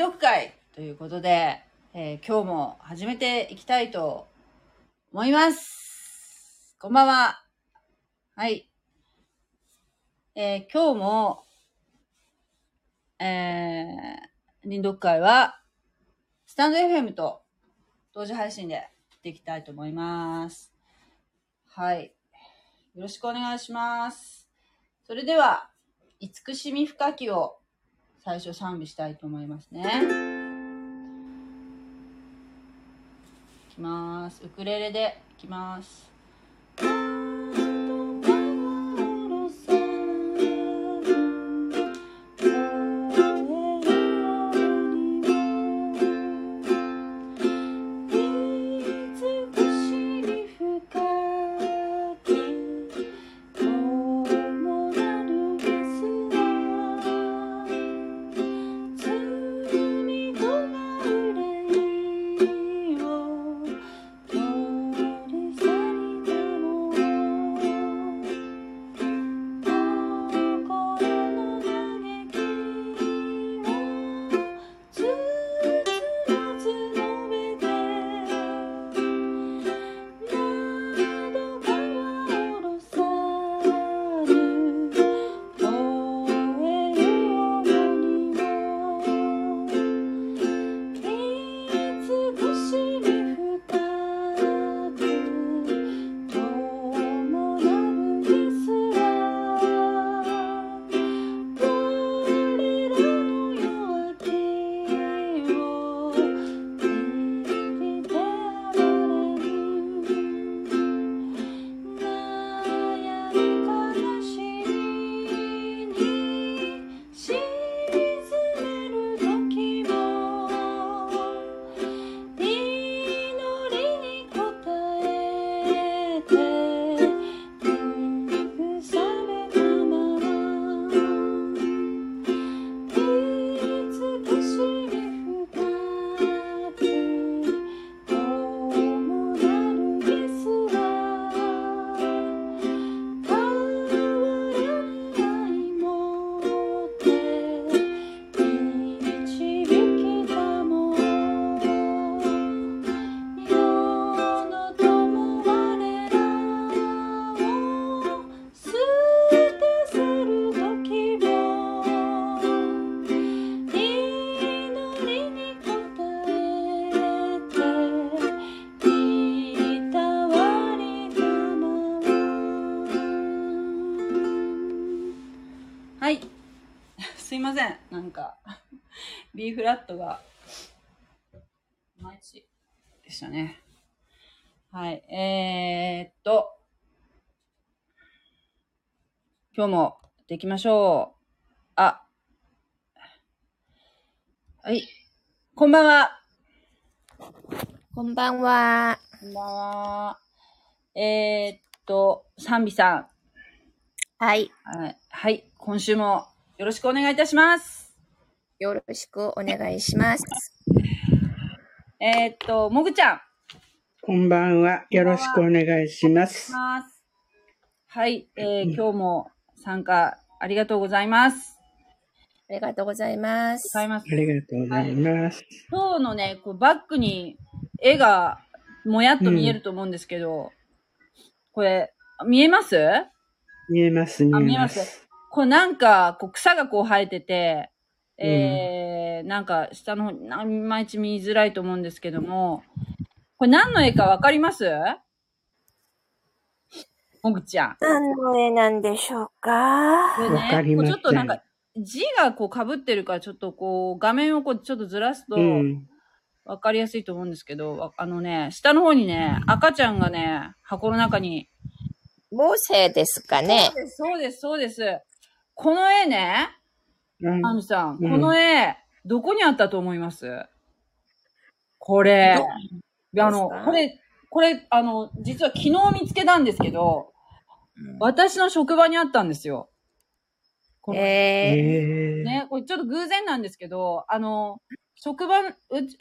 読会ということで、えー今日も始めていきたいと思います。こんばんは。はい。えー今日も、えー、臨読会は、スタンド FM と同時配信でやっていきたいと思います。はい。よろしくお願いします。それでは、慈しみ深きを最初賛美したいと思いますね。いきます。ウクレレでいきます。B フラットが、いまいちでしたね。はい。えー、っと、今日もやっていきましょう。あ、はい。こんばんは。こんばんは。こんばんは。えー、っと、サンビさん。はい。はい。はい。今週もよろしくお願いいたします。よろしくお願いします。えー、っと、もぐちゃん。こんばんは。よろしくお願いします。はい。えー、今日も参加ありがとうございます。ありがとうございます。あ。りがとうございます。今日のね、こうバックに絵がもやっと見えると思うんですけど、これ、見えます？見えます、見あ、え見えます。。これなんか、こう草がこう生えてて、えー、なんか下の方、ないまいち見づらいと思うんですけども、これ何の絵かわかります？もぐちゃん。何の絵なんでしょうか？これわかりませんこうちょっとなんか、字がこう被ってるから、ちょっとこう、画面をこうちょっとずらすと、うん。わかりやすいと思うんですけど、わあのね、下の方にね、赤ちゃんがね、箱の中に。母性ですかねそうです、そうです、そうです。この絵ね、うんアミさん、うん。この絵、どこにあったと思います？これ。あの、これ、これ、あの、実は昨日見つけたんですけど、私の職場にあったんですよ。このええー、ね、これちょっと偶然なんですけど、あの、職場、う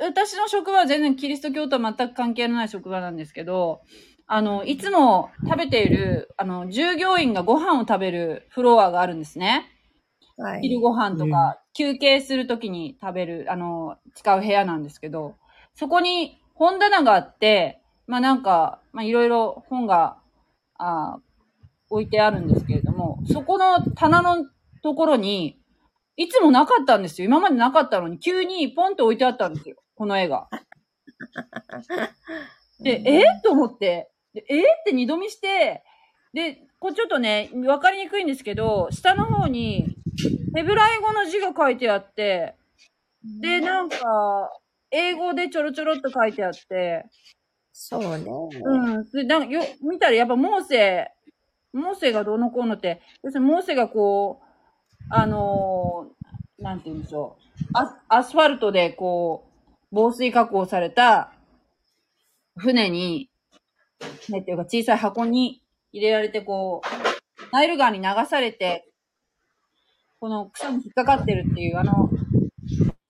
私の職場は全然キリスト教とは全く関係のない職場なんですけど、あの、いつも食べている、あの、従業員がご飯を食べるフロアがあるんですね。ー、はい。昼ご飯とか、うん休憩するときに食べる、あの、使う部屋なんですけど、そこに本棚があって、まあなんか、まあいろいろ本が、あ置いてあるんですけれども、そこの棚のところに、いつもなかったんですよ。今までなかったのに、急にポンと置いてあったんですよ。この絵が。で、え？ーと思って、でえ？ーって二度見して、で、これちょっとね、わかりにくいんですけど、下の方に、ヘブライ語の字が書いてあって、で、なんか、英語でちょろちょろっと書いてあって、そうね。うん。で、なんかよ、見たらやっぱモーセ、モーセがどうのこうのって、要するにモーセがこう、あのーなんて言うんでしょう。アアスファルトでこう、防水加工された船に、ねっていうか小さい箱に入れられてこう、ナイル川に流されて、この草に引っかかってるっていうあの、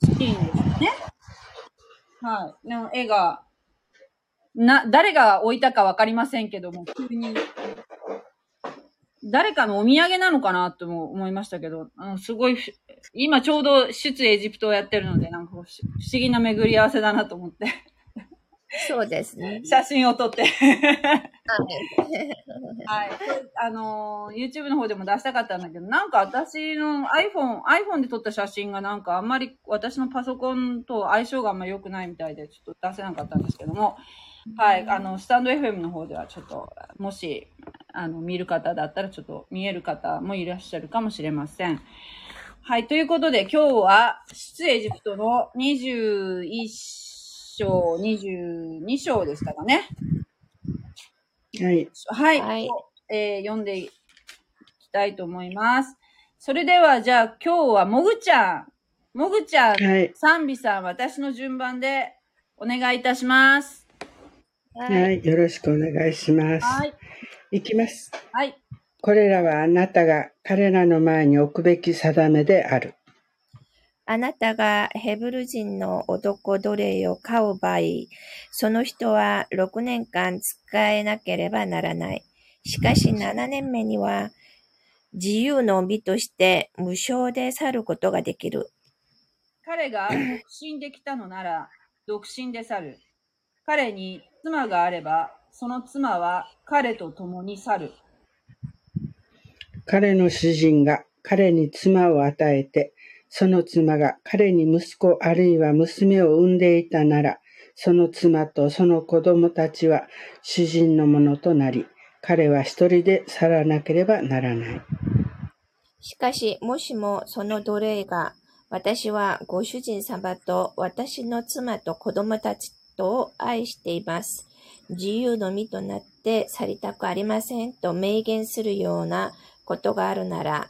シーンですね。はい。の絵が、な、誰が置いたかわかりませんけども、急に、誰かのお土産なのかなとも思いましたけど、あのすごい、今ちょうど出エジプトをやってるので、なんか不思議な巡り合わせだなと思って、そうですね。写真を撮って。はいはい。あのー YouTube の方でも出したかったんだけど、なんか私の iPhone、iPhone で撮った写真がなんかあんまり私のパソコンと相性があんまり良くないみたいで、ちょっと出せなかったんですけども、はい。あの、スタンド FM の方ではちょっと、もし、あの、見る方だったらちょっと見える方もいらっしゃるかもしれません。はい。ということで今日は、出エジプトの21章、22章でしたかね。はい。はい。はいえー読んでいきたいと思います。それでは、じゃあ今日はもぐちゃん。もぐちゃん、はい。賛美さん、私の順番でお願いいたします。はい。よろしくお願いします。はい。いきます。はい。これらはあなたが彼らの前に置くべき定めである。あなたがヘブル人の男奴隷を買う場合、その人は6年間使えなければならない。しかし7年目には自由の身として無償で去ることができる。彼が独身できたのなら、独身で去る。彼に妻があれば、その妻は彼と共に去る。彼の主人が彼に妻を与えて、その妻が彼に息子あるいは娘を産んでいたなら、その妻とその子供たちは主人のものとなり、彼は一人で去らなければならない。しかし、もしもその奴隷が、私はご主人様と私の妻と子供たちとを愛しています。自由の身となって去りたくありませんと明言するようなことがあるなら、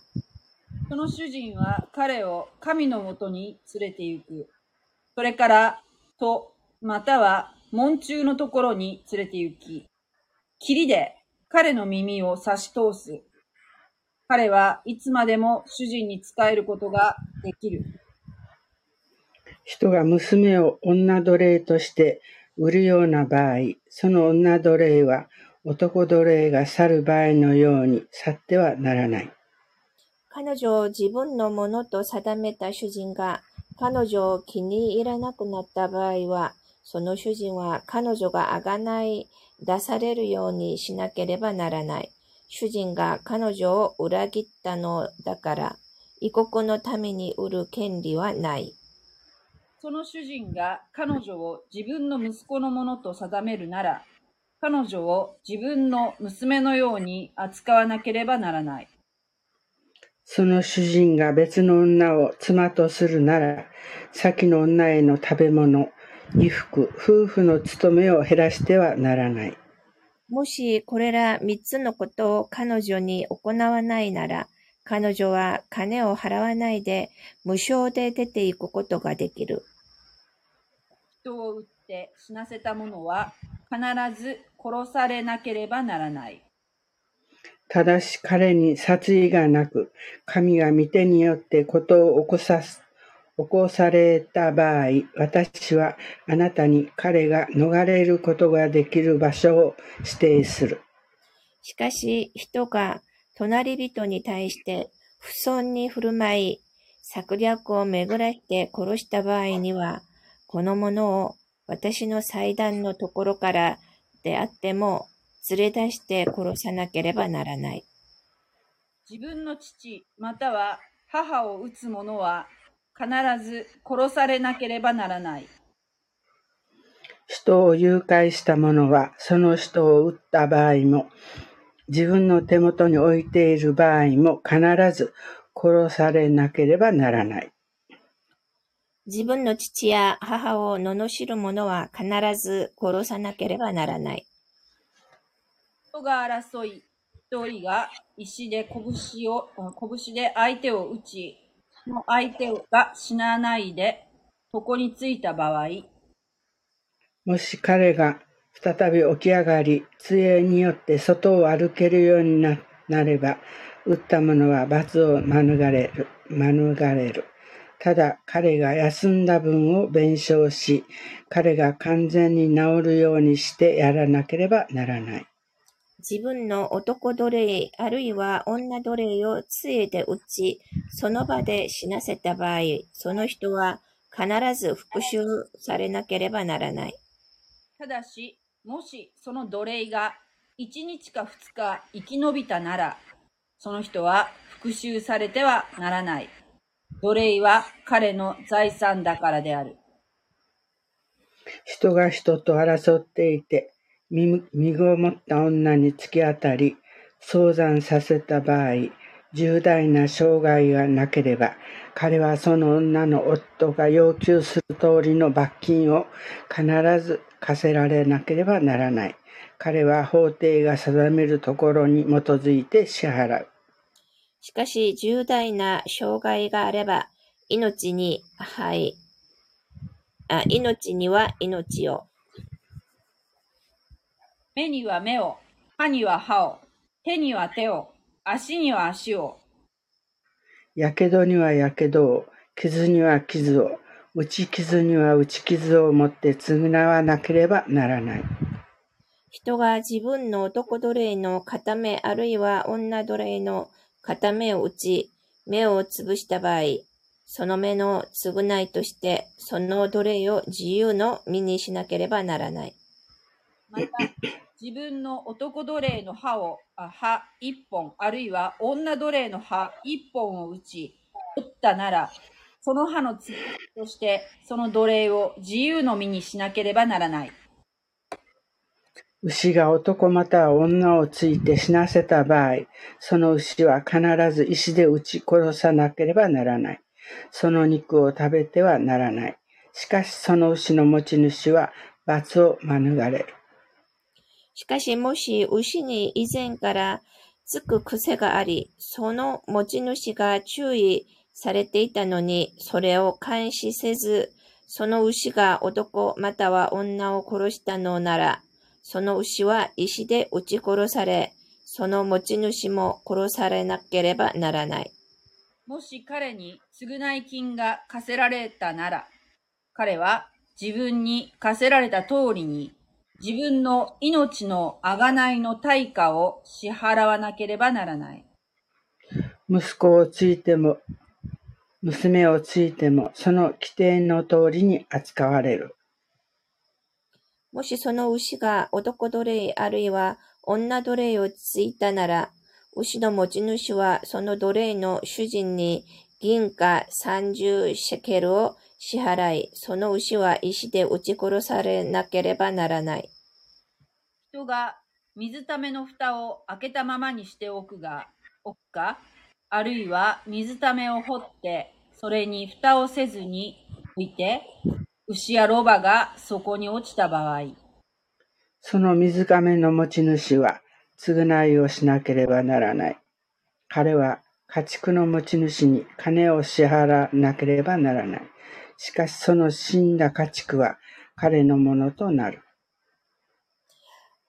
その主人は彼を神のもとに連れて行く。それから、と、または門中のところに連れて行き、霧で彼の耳を差し通す。彼はいつまでも主人に仕えることができる。人が娘を女奴隷として売るような場合、その女奴隷は男奴隷が去る場合のように去ってはならない。彼女を自分のものと定めた主人が彼女を気に入らなくなった場合は、その主人は彼女があがない出されるようにしなければならない。主人が彼女を裏切ったのだから、異国のために売る権利はない。その主人が彼女を自分の息子のものと定めるなら、彼女を自分の娘のように扱わなければならない。その主人が別の女を妻とするなら、先の女への食べ物、衣服、夫婦の務めを減らしてはならない。もしこれら三つのことを彼女に行わないなら、彼女は金を払わないで無償で出ていくことができる。人を撃って死なせた者は必ず殺されなければならない。ただし彼に殺意がなく、神が御手によってことを起こさす、起こされた場合、私はあなたに彼が逃れることができる場所を指定する。しかし人が隣人に対して不遜に振る舞い、策略を巡らして殺した場合には、この者を私の祭壇のところからであっても連れ出して殺さなければならない。自分の父または母を撃つ者は必ず殺されなければならない。人を誘拐した者は、その人を撃った場合も、自分の手元に置いている場合も必ず殺されなければならない。自分の父や母を罵る者は必ず殺さなければならない。人が争い、一人が石で拳を、拳で相手を撃ち、その相手が死なないで床についた場合、もし彼が再び起き上がり、杖によって外を歩けるようになれば、打った者は罰を免れる。免れる。ただ彼が休んだ分を弁償し、彼が完全に治るようにしてやらなければならない。自分の男奴隷あるいは女奴隷を杖で打ち、その場で死なせた場合、その人は必ず復讐されなければならない。ただし、もしその奴隷が1日か2日生き延びたなら、その人は復讐されてはならない。奴隷は彼の財産だからである。人が人と争っていて、身ごもった女に突き当たり、相残させた場合、重大な障害がなければ、彼はその女の夫が要求する通りの罰金を必ず課せられなければならない。彼は法廷が定めるところに基づいて支払う。しかし、重大な障害があれば、命に、はい、あ命には命を。目には目を、歯には歯を、手には手を、足には足を。やけどにはやけどを、傷には傷を、打ち傷には打ち傷を持って償わなければならない。人が自分の男奴隷の片目あるいは女奴隷の片目を打ち、目を潰した場合、その目の償いとして、その奴隷を自由の身にしなければならない。また、自分の男奴隷の歯を、歯一本、あるいは女奴隷の歯一本を打ち、打ったなら、その歯の継として、その奴隷を自由の身にしなければならない。牛が男または女をついて死なせた場合、その牛は必ず石で撃ち殺さなければならない。その肉を食べてはならない。しかしその牛の持ち主は罰を免れる。しかしもし牛に以前からつく癖があり、その持ち主が注意されていたのに、それを監視せず、その牛が男または女を殺したのなら、その牛は石で撃ち殺され、その持ち主も殺されなければならない。もし彼に償い金が課せられたなら、彼は自分に課せられた通りに自分の命の贖いの対価を支払わなければならない。息子をついても、娘をついても、その規定の通りに扱われる。もしその牛が男奴隷あるいは女奴隷をついたなら、牛の持ち主はその奴隷の主人に銀貨30シェケルを支払い、その牛は石で撃ち殺されなければならない。人が水ための蓋を開けたままにしておくが、置くか、あるいは水ためを掘って、それに蓋をせずに置いて、牛やロバがそこに落ちた場合、その水ための持ち主は償いをしなければならない。彼は家畜の持ち主に金を支払わなければならない。しかしその死んだ家畜は彼のものとなる。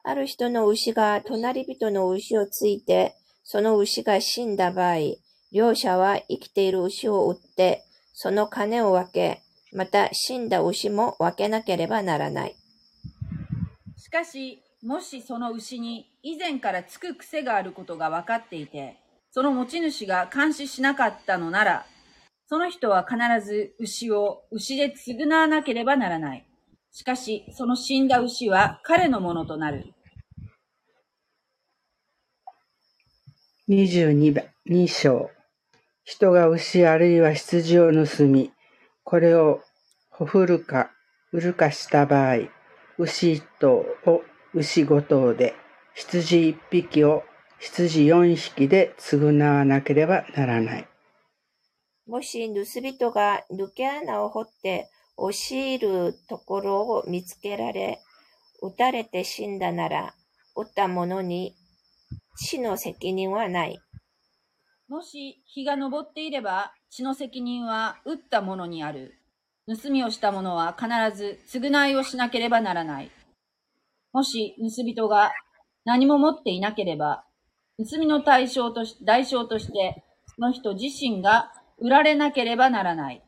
ある人の牛が隣人の牛をついて、その牛が死んだ場合、両者は生きている牛を売って、その金を分け、また死んだ牛も分けなければならない。しかし、もしその牛に以前からつく癖があることが分かっていて、その持ち主が監視しなかったのなら、その人は必ず牛を牛で償わなければならない。しかし、その死んだ牛は彼のものとなる。22番、2章。人が牛あるいは羊を盗み、これをほふるか売るかした場合、牛一頭を牛五頭で、羊一匹を羊四匹で償わなければならない。もし盗人が抜け穴を掘って押し入るところを見つけられ、撃たれて死んだなら、撃った者に死の責任はない。もし日が昇っていれば、血の責任は撃った者にある。盗みをした者は必ず償いをしなければならない。もし盗人が何も持っていなければ、盗みの対象とし代償として、その人自身が売られなければならない。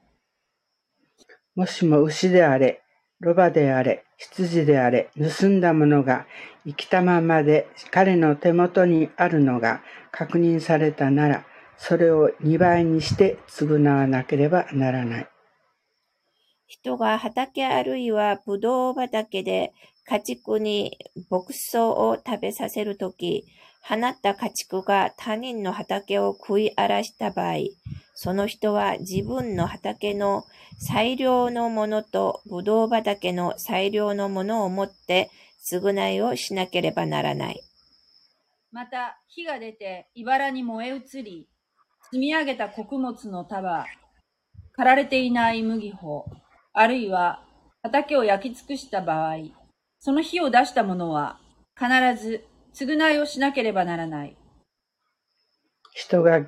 もしも牛であれ、ロバであれ、羊であれ、盗んだものが生きたままで彼の手元にあるのが確認されたなら、それを2倍にして償わなければならない。人が畑あるいはブドウ畑で家畜に牧草を食べさせるとき、放った家畜が他人の畑を食い荒らした場合、その人は自分の畑の最良のものとブドウ畑の最良のものを持って償いをしなければならない。また、火が出て、茨に燃え移り、積み上げた穀物の束、刈られていない麦穂、あるいは畑を焼き尽くした場合、その火を出した者は、必ず償いをしなければならない。人が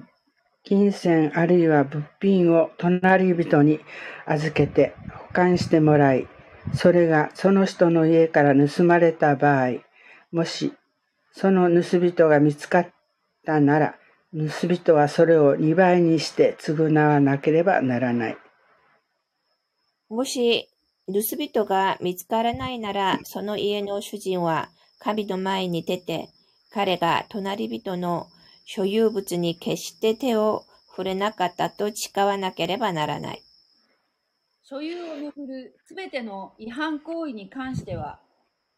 金銭あるいは物品を隣人に預けて保管してもらい、それがその人の家から盗まれた場合、もしその盗人が見つかったなら、盗人はそれを2倍にして償わなければならない。もし盗人が見つからないなら、その家の主人は神の前に出て、彼が隣人の所有物に決して手を触れなかったと誓わなければならない。所有をめぐるすべての違反行為に関しては、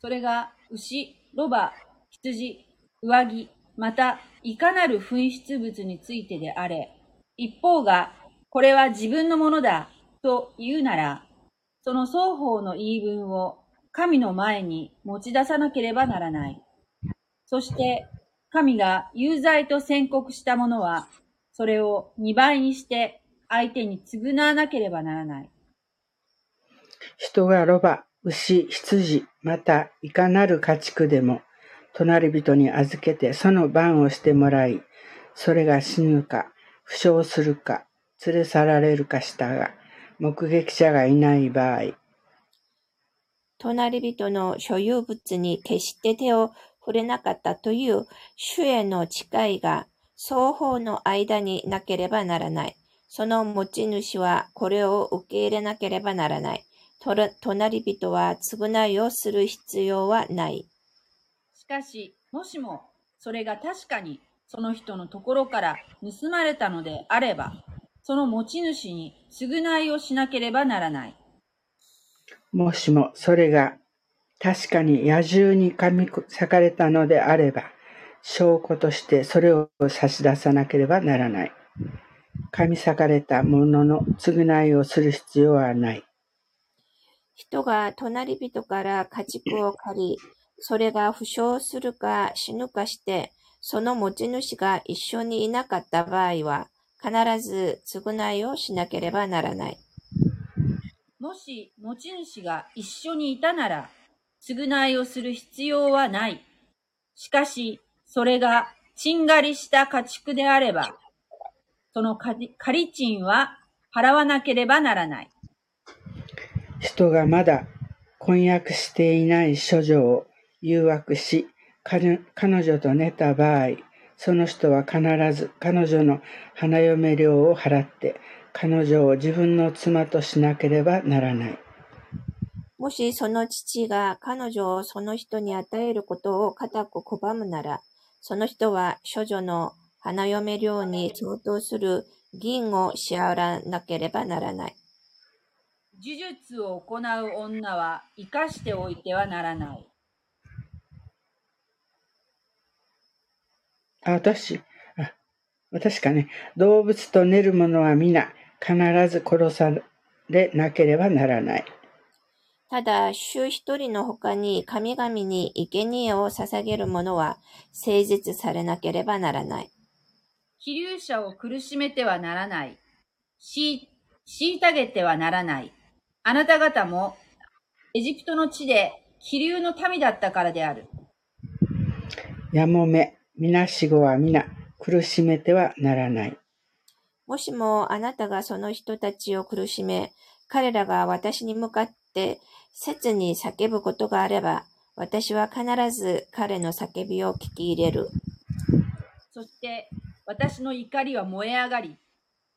それが牛、ロバ、羊、上着、またいかなる紛失物についてであれ、一方がこれは自分のものだと言うなら、その双方の言い分を神の前に持ち出さなければならない。そして神が有罪と宣告したものは、それを2倍にして相手に償わなければならない。人がロバ、牛、羊、またいかなる家畜でも、隣人に預けてその番をしてもらい、それが死ぬか、負傷するか、連れ去られるかしたが、目撃者がいない場合、隣人の所有物に決して手を触れなかったという主への誓いが双方の間になければならない。その持ち主はこれを受け入れなければならない。隣人は償いをする必要はない。しかし、もしもそれが確かにその人のところから盗まれたのであれば、その持ち主に償いをしなければならない。もしもそれが確かに野獣に噛み裂かれたのであれば、証拠としてそれを差し出さなければならない。噛み裂かれたものの償いをする必要はない。人が隣人から家畜を借り、それが負傷するか死ぬかして、その持ち主が一緒にいなかった場合は、必ず償いをしなければならない。もし持ち主が一緒にいたなら、償いをする必要はない。しかし、それがちんがりした家畜であれば、その借り賃は払わなければならない。人がまだ婚約していない処女を誘惑し、彼女と寝た場合、その人は必ず彼女の花嫁料を払って、彼女を自分の妻としなければならない。もしその父が彼女をその人に与えることを固く拒むなら、その人は処女の花嫁料に相当する銀を支払わなければならない。呪術を行う女は生かしておいてはならない。あ、私、あ、私かね。動物と寝る者は皆必ず殺されなければならない。ただ、主一人の他に神々に生贄を捧げる者は誠実されなければならない。気流者を苦しめてはならない。し、虐げてはならない。あなた方も、エジプトの地で気流の民だったからである。やもめ、みなしごは皆苦しめてはならない。もしもあなたがその人たちを苦しめ、彼らが私に向かって切に叫ぶことがあれば、私は必ず彼の叫びを聞き入れる。そして、私の怒りは燃え上がり、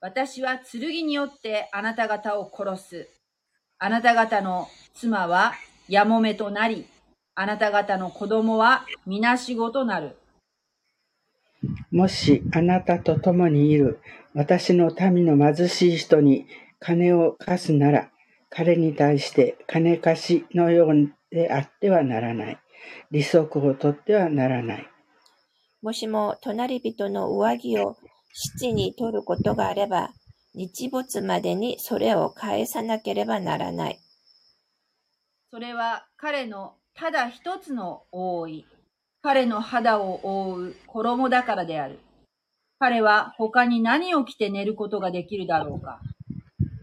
私は剣によってあなた方を殺す。あなた方の妻はやもめとなり、あなた方の子供はみなしごとなる。もしあなたと共にいる私の民の貧しい人に金を貸すなら、彼に対して金貸しのようであってはならない。利息を取ってはならない。もしも隣人の上着を七に取ることがあれば、日没までにそれを返さなければならない。それは彼のただ一つの覆い、彼の肌を覆う衣だからである。彼は他に何を着て寝ることができるだろうか。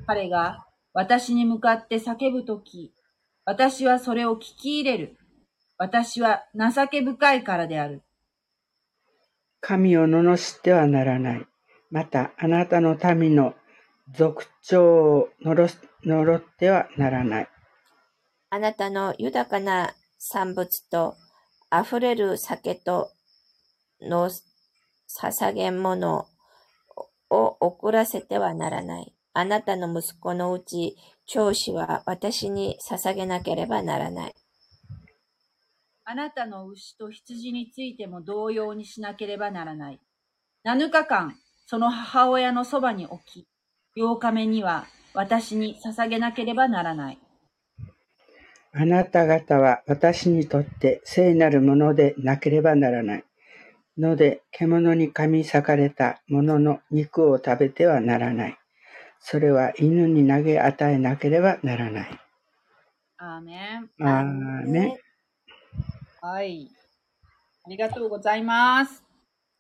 彼が私に向かって叫ぶとき、私はそれを聞き入れる。私は情け深いからである。神を罵ってはならない。また、あなたの民の族長を呪呪ってはならない。あなたの豊かな産物と溢れる酒との捧げ物を送らせてはならない。あなたの息子のうち、長子は私に捧げなければならない。あなたの牛と羊についても同様にしなければならない。7日間、その母親のそばに置き、8日目には私に捧げなければならない。あなた方は私にとって聖なるものでなければならない。ので、獣に噛み裂かれたものの肉を食べてはならない。それは犬に投げ与えなければならない。アーメン。あーね。はい。ありがとうございます。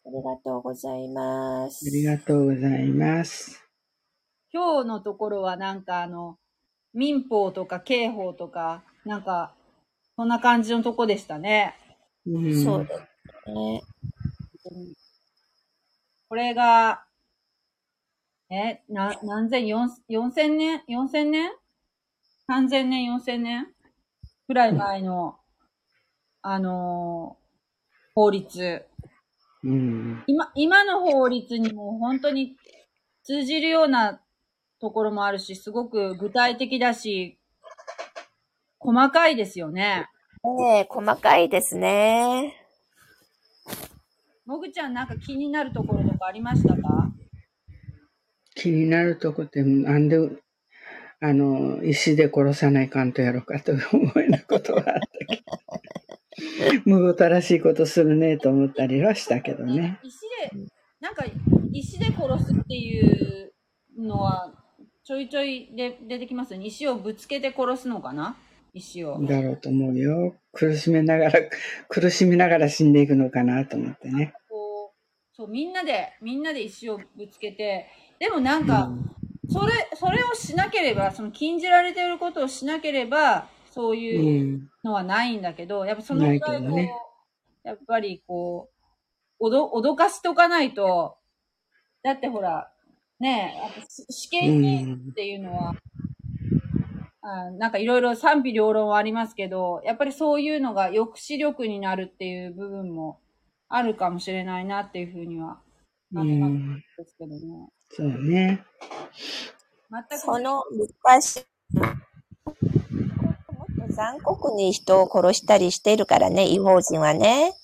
ありがとうございます。ありがとうございます。今日のところはなんかあの、民法とか刑法とか、なんか、そんな感じのとこでしたね。うん、そうですね。これが、え、な、何千、四、四千年四千年？三千年、四千年？くらい前の、あのー法律。うん。今、今の法律にも本当に通じるようなところもあるし、すごく具体的だし、細かいですよね。ねえ細かいですね。もぐちゃんなんか気になるところとかありましたか？気になるとこって、なんで、あの、石で殺さないかんとやろうかと思うようなことはあったけど。むごたらしいことするねと思ったりはしたけどね。石で、なんか石で殺すっていうのはちょいちょいで出てきますよね。石をぶつけて殺すのかな？石を。だろうと思うよ。苦しめながら、苦しみながら死んでいくのかなと思ってね。こう、そう、みんなで、みんなで石をぶつけて、でもなんか、それ、それをしなければ、その禁じられていることをしなければ、そうう。いうんのはないんだけど、やっぱそのぐらいこう、ねやっぱりこう、おど、脅かしとかないと、だってほら、ねえ、死死刑にっていうのは、あなんかいろいろ賛否両論はありますけど、やっぱりそういうのが抑止力になるっていう部分もあるかもしれないなっていうふうには、なんん。ですけどね。そうね。全くその昔、もっと残酷に人を殺したりしているからね、違法人はね。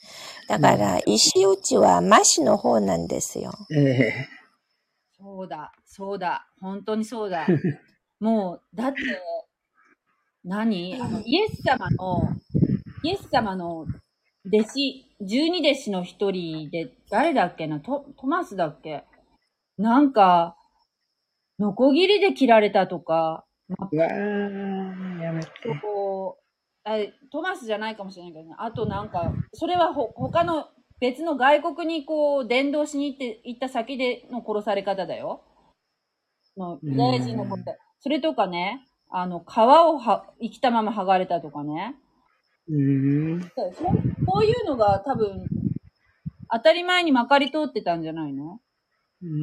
だから、石打ちはマシの方なんですよ。ええそうそうだ、そうだ、本当にそうだ。もう、だって、何？あのイエス様の、イエス様の弟子、十二弟子の一人で、誰だっけな？トトマスだっけ？なんか、ノコギリで切られたとか、まうわー、やめて。こうあトマスじゃないかもしれないけどね。あとなんか、それはほ他の別の外国にこう、伝道しに行って、行った先での殺され方だよ。のユダヤ人のことで。それとかね、あの、皮をは生きたまま剥がれたとかね。うーん。そうそうこういうのが多分、当たり前にまかり通ってたんじゃないの？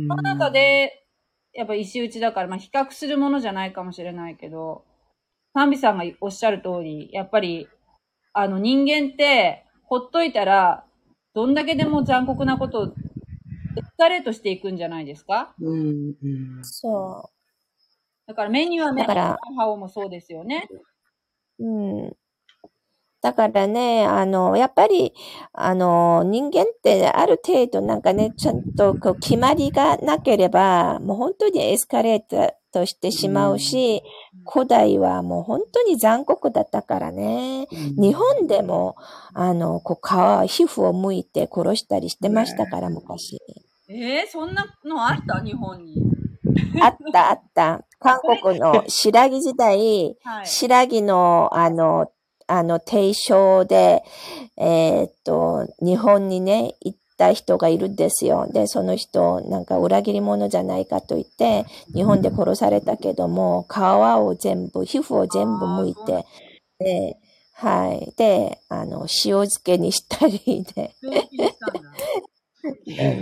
その中で、やっぱ石打ちだから、まあ比較するものじゃないかもしれないけど、サンビさんがおっしゃる通り、やっぱり、あの人間って、ほっといたら、どんだけでも残酷なことを、エスカレートしていくんじゃないですか？うん、うん。そだから目には目だから母もそうですよね。う。うん。だからね、あの、やっぱり、あの、人間ってある程度なんかね、ちゃんとこう決まりがなければ、もう本当にエスカレートしてしまうし、古代はもう本当に残酷だったからね。日本でも、あの、こう皮、皮膚を剥いて殺したりしてましたから、昔。えー、そんなのあった？日本に。あったあった。韓国の白木時代、はい。白木の、あの、あの、提唱で、えーっと、日本にね、行った人がいるんですよ。で、その人、なんか裏切り者じゃないかと言って、日本で殺されたけども、皮を全部、皮膚を全部剥いて、で、はい。で、あの、塩漬けにしたりで。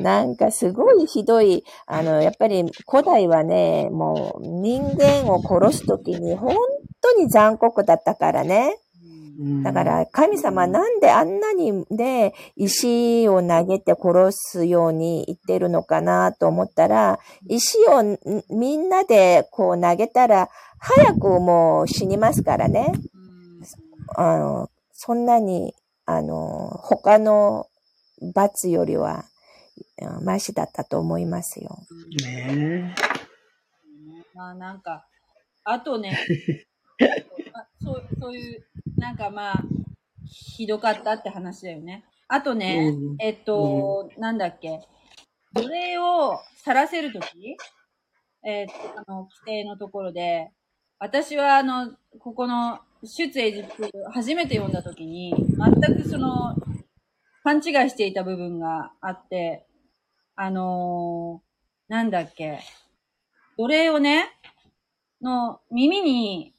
なんかすごいひどい、あの、やっぱり古代はね、もう人間を殺すときに本当に残酷だったからね。うん。だから神様なんであんなにね、石を投げて殺すように言ってるのかなと思ったら、石をんみんなでこう投げたら早くもう死にますからね。うん。あの、そんなに、あの、他の罰よりは、うんマシだったと思いますよ。ねまあなんか、あとね、あ そうそういう、なんかまあ、ひどかったって話だよね。あとね、うん。えっと、なんだっけ、奴隷を去らせるとき、えっと、あの、規定のところで、私はあの、ここの、出エジプト初めて読んだときに、全くその、勘違いしていた部分があって、あのーなんだっけ、奴隷をね、の耳に、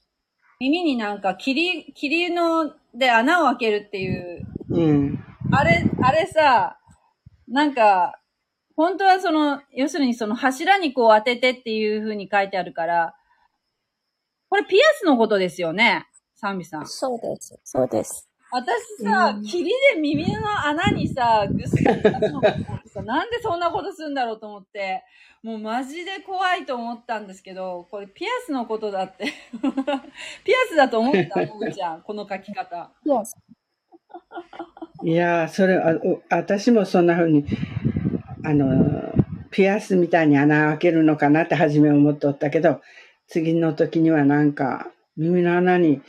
耳になんか霧、霧ので穴を開けるっていう、うん。あれ、あれさ、なんか、本当はその、要するにその柱にこう当ててっていう風に書いてあるから、これピアスのことですよね、サンビさん。そうです。そうです。私さ、うん霧で耳の穴にさ、ぐっすさ、なんでそんなことするんだろうと思って、もうマジで怖いと思ったんですけど、これピアスのことだって。ピアスだと思った、もぐちゃん、この書き方。いやー、それ、あお私もそんな風に、あの、ピアスみたいに穴開けるのかなって初め思っておったけど、次の時にはなんか、耳の穴に、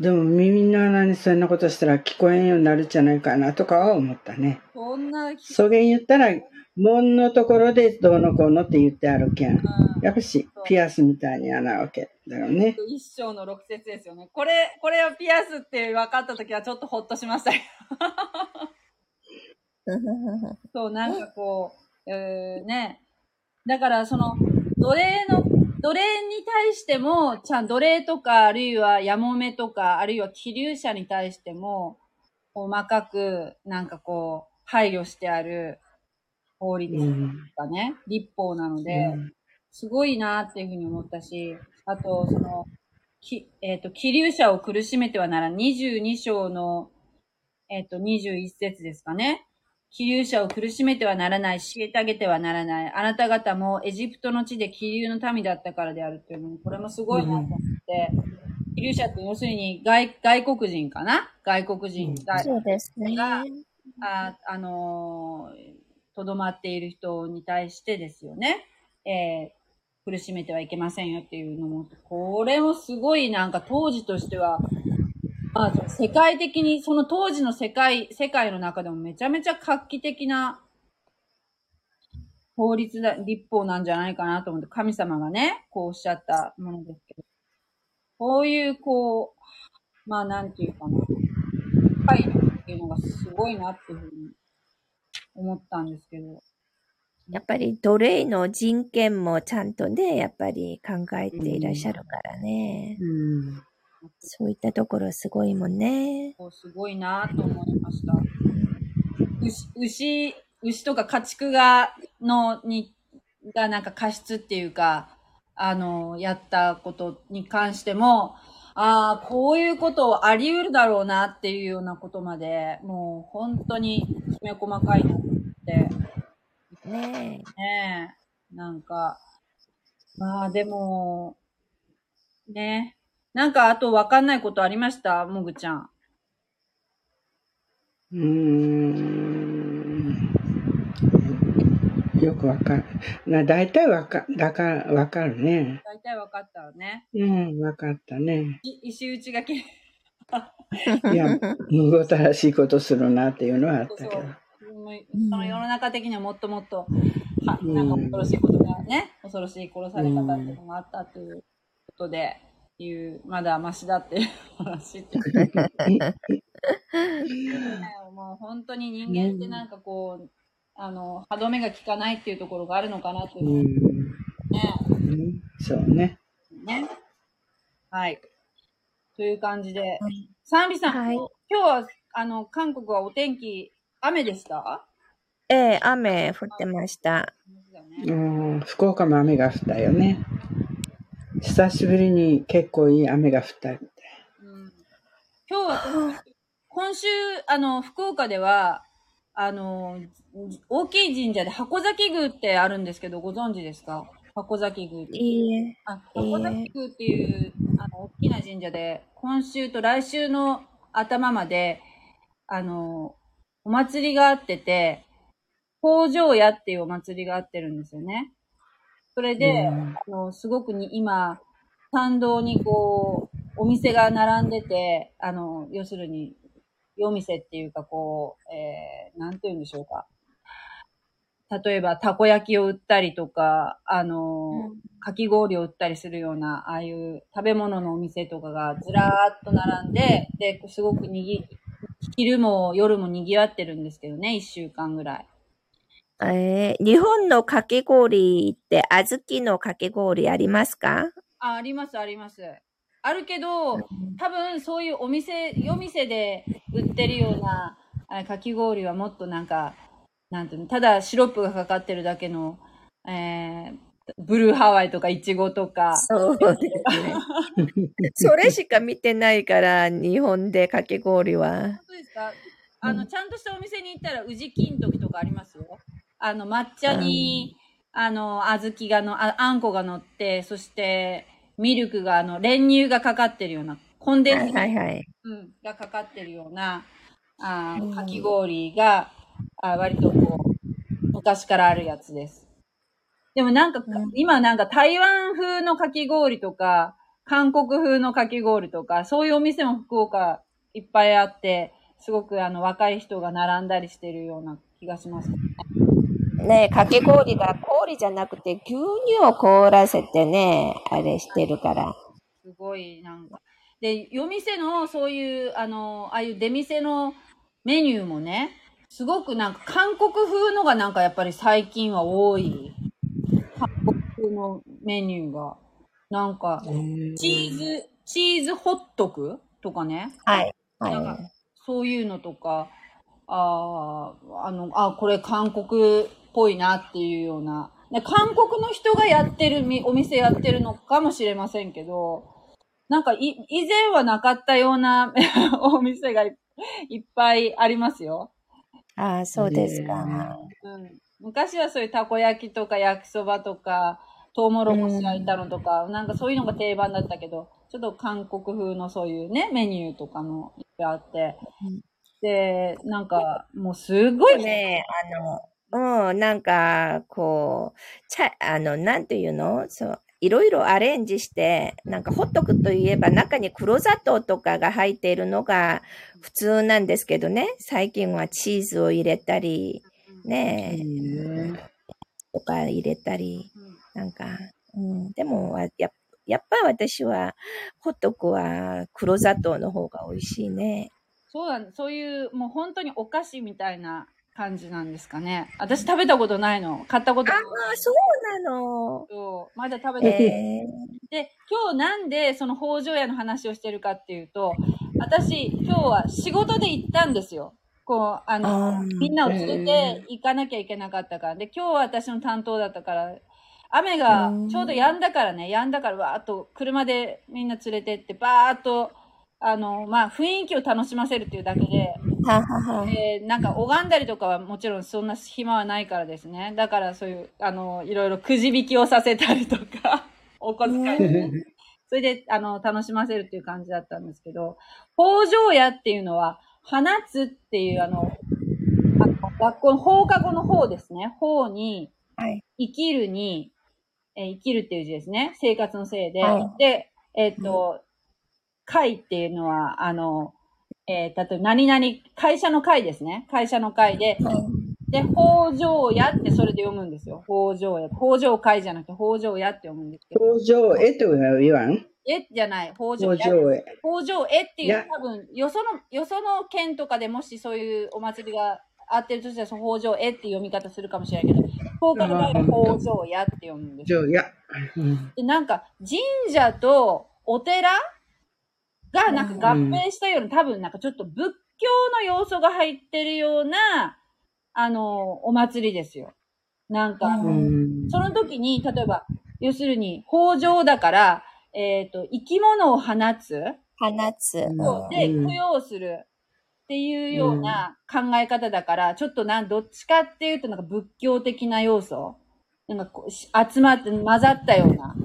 でも耳の穴にそんなことしたら聞こえんようになるんじゃないかなとかは思ったね。こんな、そげん言ったら、門のところでどうのこうのって言ってあるけん。うんやっぱし、ピアスみたいに穴開けだよね。一章の六節ですよね。これ、これはピアスって分かった時はちょっとほっとしましたよ。そう、なんかこう、えー、ね。だから、その、奴隷の、奴隷に対しても、ちゃん、奴隷とか、あるいはやもめとか、あるいは気流者に対しても、細かく、なんかこう、配慮してある法律うん。がね、立法なので、すごいなっていうふうに思ったし、あと、その、き、えっ、と、気流者を苦しめてはならん。22章の、えっ、と、21節ですかね。気流者を苦しめてはならない、虐げてはならない。あなた方もエジプトの地で気流の民だったからであるっていうのも、これもすごいなと思って、気流者って要するに外外国人かな？外国人が、そうですね。あ、あのー、とどまっている人に対してですよね。えー苦しめてはいけませんよっていうのも、これもすごいなんか当時としては、まあ、世界的に、その当時の世界、世界の中でもめちゃめちゃ画期的な法律だ、立法なんじゃないかなと思って、神様がね、こうおっしゃったものですけど、こういう、こう、まあなんていうかな、配慮っていうのがすごいなっていうふうに思ったんですけど、やっぱり奴隷の人権もちゃんとね、やっぱり考えていらっしゃるからね。うん。そういったところすごいもんね。すごいなと思いました。牛、牛、牛とか家畜が、の、に、がなんか過失っていうか、あの、やったことに関しても、ああ、こういうことあり得るだろうなっていうようなことまで、もう本当にきめ細かいなって、ねねえ、なんか、まあでも、ねなんかあとわかんないことありました？もぐちゃん。うーん。よくわかる。な、大体わか、だから、わかるね。大体わかったわね。うん、わかったね。い石打ちがけ、いや、むごたらしいことするなっていうのはあったけど。もうその世の中的にはもっともっと、はなんか恐ろしいことがね、恐ろしい殺され方っていうのがあったということで、いう、まだマシだっていう話ってもう本当に人間ってなんかこう、あの、歯止めが効かないっていうところがあるのかなというう、ん。ね。うんそうね。ね。はい。という感じで。サンビさん、はい今日は、あの、韓国はお天気、雨でした？ええ、雨降ってました。うん、福岡も雨が降ったよね。久しぶりに結構いい雨が降ったみたい。うん今日は、今週、あの、福岡では、あの、大きい神社で箱崎宮ってあるんですけど、ご存知ですか？箱崎宮って。いいえ。あ、箱崎宮っていう、あの、大きな神社で、今週と来週の頭まで、あの、お祭りがあってて、工場屋っていうお祭りがあってるんですよね。それで、うんあの、すごくに今、参道にこう、お店が並んでて、あの、要するに、夜店っていうかこう、えー、なんて言うんでしょうか。例えば、たこ焼きを売ったりとか、あの、かき氷を売ったりするような、ああいう食べ物のお店とかがずらーっと並んで、で、すごくにぎ、昼も夜も賑わってるんですけどね、一週間ぐらい。えー日本のかき氷って小豆のかき氷ありますか？あ、あります、あります。あるけど、多分そういうお店、夜店で売ってるようなあかき氷はもっとなんか、なんていうの、ただシロップがかかってるだけの、えー、ブルーハワイとかイチゴとか、そうですね。それしか見てないから、日本でかき氷は。本当ですか？あの、ちゃんとしたお店に行ったら、宇治金時とかありますよ。あの、抹茶に、あの、小豆がの、ああんこが乗って、そして、ミルクが、あの、練乳がかかってるような、コンデンはいス、はいはい。うん、がかかってるような、あかき氷が、あ割とこう、昔からあるやつです。でもなんか、うん今なんか台湾風のかき氷とか、韓国風のかき氷とか、そういうお店も福岡いっぱいあって、すごくあの若い人が並んだりしてるような気がします。ねかき氷が氷じゃなくて牛乳を凍らせてね、あれしてるから。すごいなんか。で、夜店のそういう、あの、ああいう出店のメニューもね、すごくなんか韓国風のがなんかやっぱり最近は多い。韓国風のメニューが。なんか、チーズ、チーズホットクとかね。はい。なんかはそういうのとか、ああ、あの、あこれ韓国っぽいなっていうような。で韓国の人がやってるみ、お店やってるのかもしれませんけど、なんかい、以前はなかったような お店がいいっぱいありますよ。い。ああ、そうですか。うん。昔はそういうたこ焼きとか焼きそばとか、トウモロコシ焼いたのとか、なんかそういうのが定番だったけど、ちょっと韓国風のそういうね、メニューとかもいっぱいあってうん。で、なんか、もうすごい、ねあの、うん、なんか、こう、ちゃ、あの、なんていうの？そう、いろいろアレンジして、なんかホットクといえば中に黒砂糖とかが入っているのが普通なんですけどね。最近はチーズを入れたり、ねえ。とか入れたり、うんなんか、うん、でも、わややっぱ私は、ホットクは黒砂糖の方が美味しいね。そうなんそういう、もう本当にお菓子みたいな感じなんですかね。私食べたことないの。買ったことああない、そうなの。そうまだ食べたことない。えで、今日なんでその北条屋の話をしてるかっていうと、私、今日は仕事で行ったんですよ。こう、あの、あーみんなを連れて行かなきゃいけなかったから。で、今日は私の担当だったから、雨がうんちょうど止んだからね、止んだからわーっと車でみんな連れてって、バーっと、あの、まあ、雰囲気を楽しませるっていうだけで。えーなんか拝んだりとかはもちろんそんな暇はないからですね。だからそういう、あの、いろいろくじ引きをさせたりとか、お小遣いでね。それで、あの、楽しませるっていう感じだったんですけど、北条屋っていうのは、放つっていう、あの、あの学校の放課後の方ですね。方に、はい。生きるに、えー生きるっていう字ですね。生活のせいで。はいで、えっ、と、会っていうのは、あの、えー、例えば何々、会社の会ですね。会社の会で、で、北条屋ってそれで読むんですよ。北条屋。北条会じゃなくて北条屋って読むんですけど。工場へとは言わん？えじゃない、北条工屋。北条絵っていうや多分よそのよその県とかでもしそういうお祭りがあってるとしたらその北条絵っていう読み方するかもしれないけど福岡の場合は北条屋って読むんですよ上や。うんでなんか神社とお寺がなんか合併したような、多分なんかちょっと仏教の要素が入ってるようなあのお祭りですよ。なんか、ううん。その時に例えば要するに北条だからえっ、と生き物を放つ。放つ。うん。で、うん。供養するっていうような考え方だから、ちょっとなん、どっちかっていうとなんか仏教的な要素。なんかこうし集まって混ざったような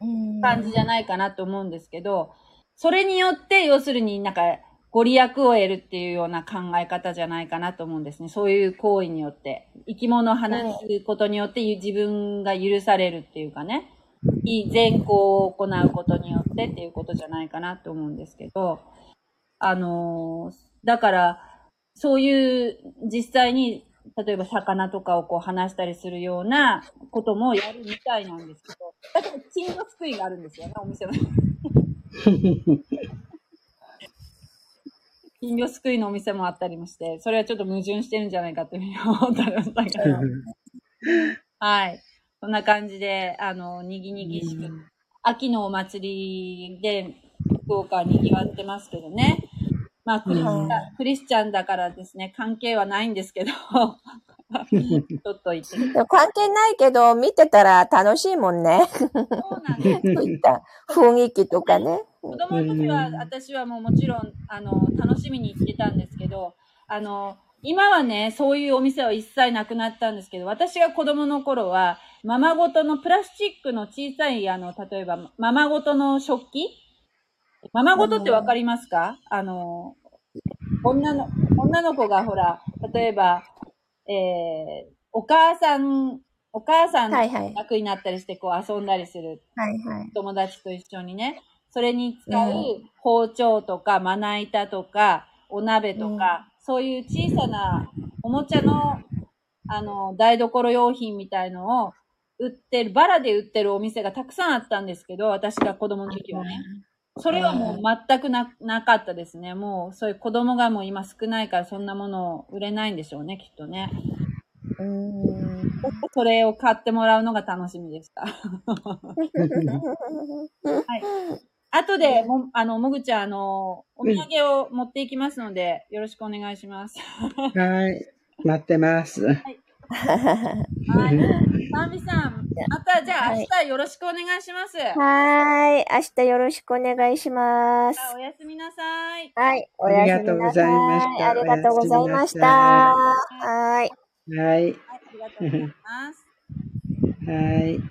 うん。感じじゃないかなと思うんですけど、それによって、要するになんか、ご利益を得るっていうような考え方じゃないかなと思うんですね。そういう行為によって。生き物を放つことによって自分が許されるっていうかね。いい善行を行うことによってっていうことじゃないかなと思うんですけど、あのだから、そういう実際に、例えば魚とかをこう離したりするようなこともやるみたいなんですけど、だけど金魚すくいがあるんですよね、お店の。金魚すくいのお店もあったりもして、それはちょっと矛盾してるんじゃないかというふうに思ったりましたけど。はい。そんな感じで、あの、にぎにぎしく、秋のお祭りで、福岡は賑わってますけどね。まあクリスチャン、うんクリスチャンだからですね、関係はないんですけど、ちょっと言って。でも関係ないけど、見てたら楽しいもんね。そうなんです。そういった雰囲気とかね。子供の時はうん私はもうもちろんあの楽しみに行ってたんですけどあの今はねそういうお店は一切なくなったんですけど私が子供の頃はままごとのプラスチックの小さいあの例えばままごとの食器？ままごとってわかりますか？あの女の女の子がほら例えば、えー、お母さんお母さんはいはい。役になったりしてこう遊んだりするはいはい。友達と一緒にね、それに使うう包丁とかまな板とかお鍋とか、そういう小さなおもちゃのあの台所用品みたいのを売ってる、バラで売ってるお店がたくさんあったんですけど、私が子供の時はね。それはもう全くななかったですね。もうそういう子供がもう今少ないからそんなものを売れないんでしょうね、きっとね。うーん。それを買ってもらうのが楽しみでした。後で、も、あの、もぐちゃん、あの、お土産を持っていきますので、よろしくお願いします。はい。待ってます。はい。サンビさん、また、じゃあ、明日よろしくお願いします。はーい。明日よろしくお願いします。おやすみなさい。はい。おありやすみなさい。がとうございましたありがとうございました。はい。はい、ありがとうございます。はい。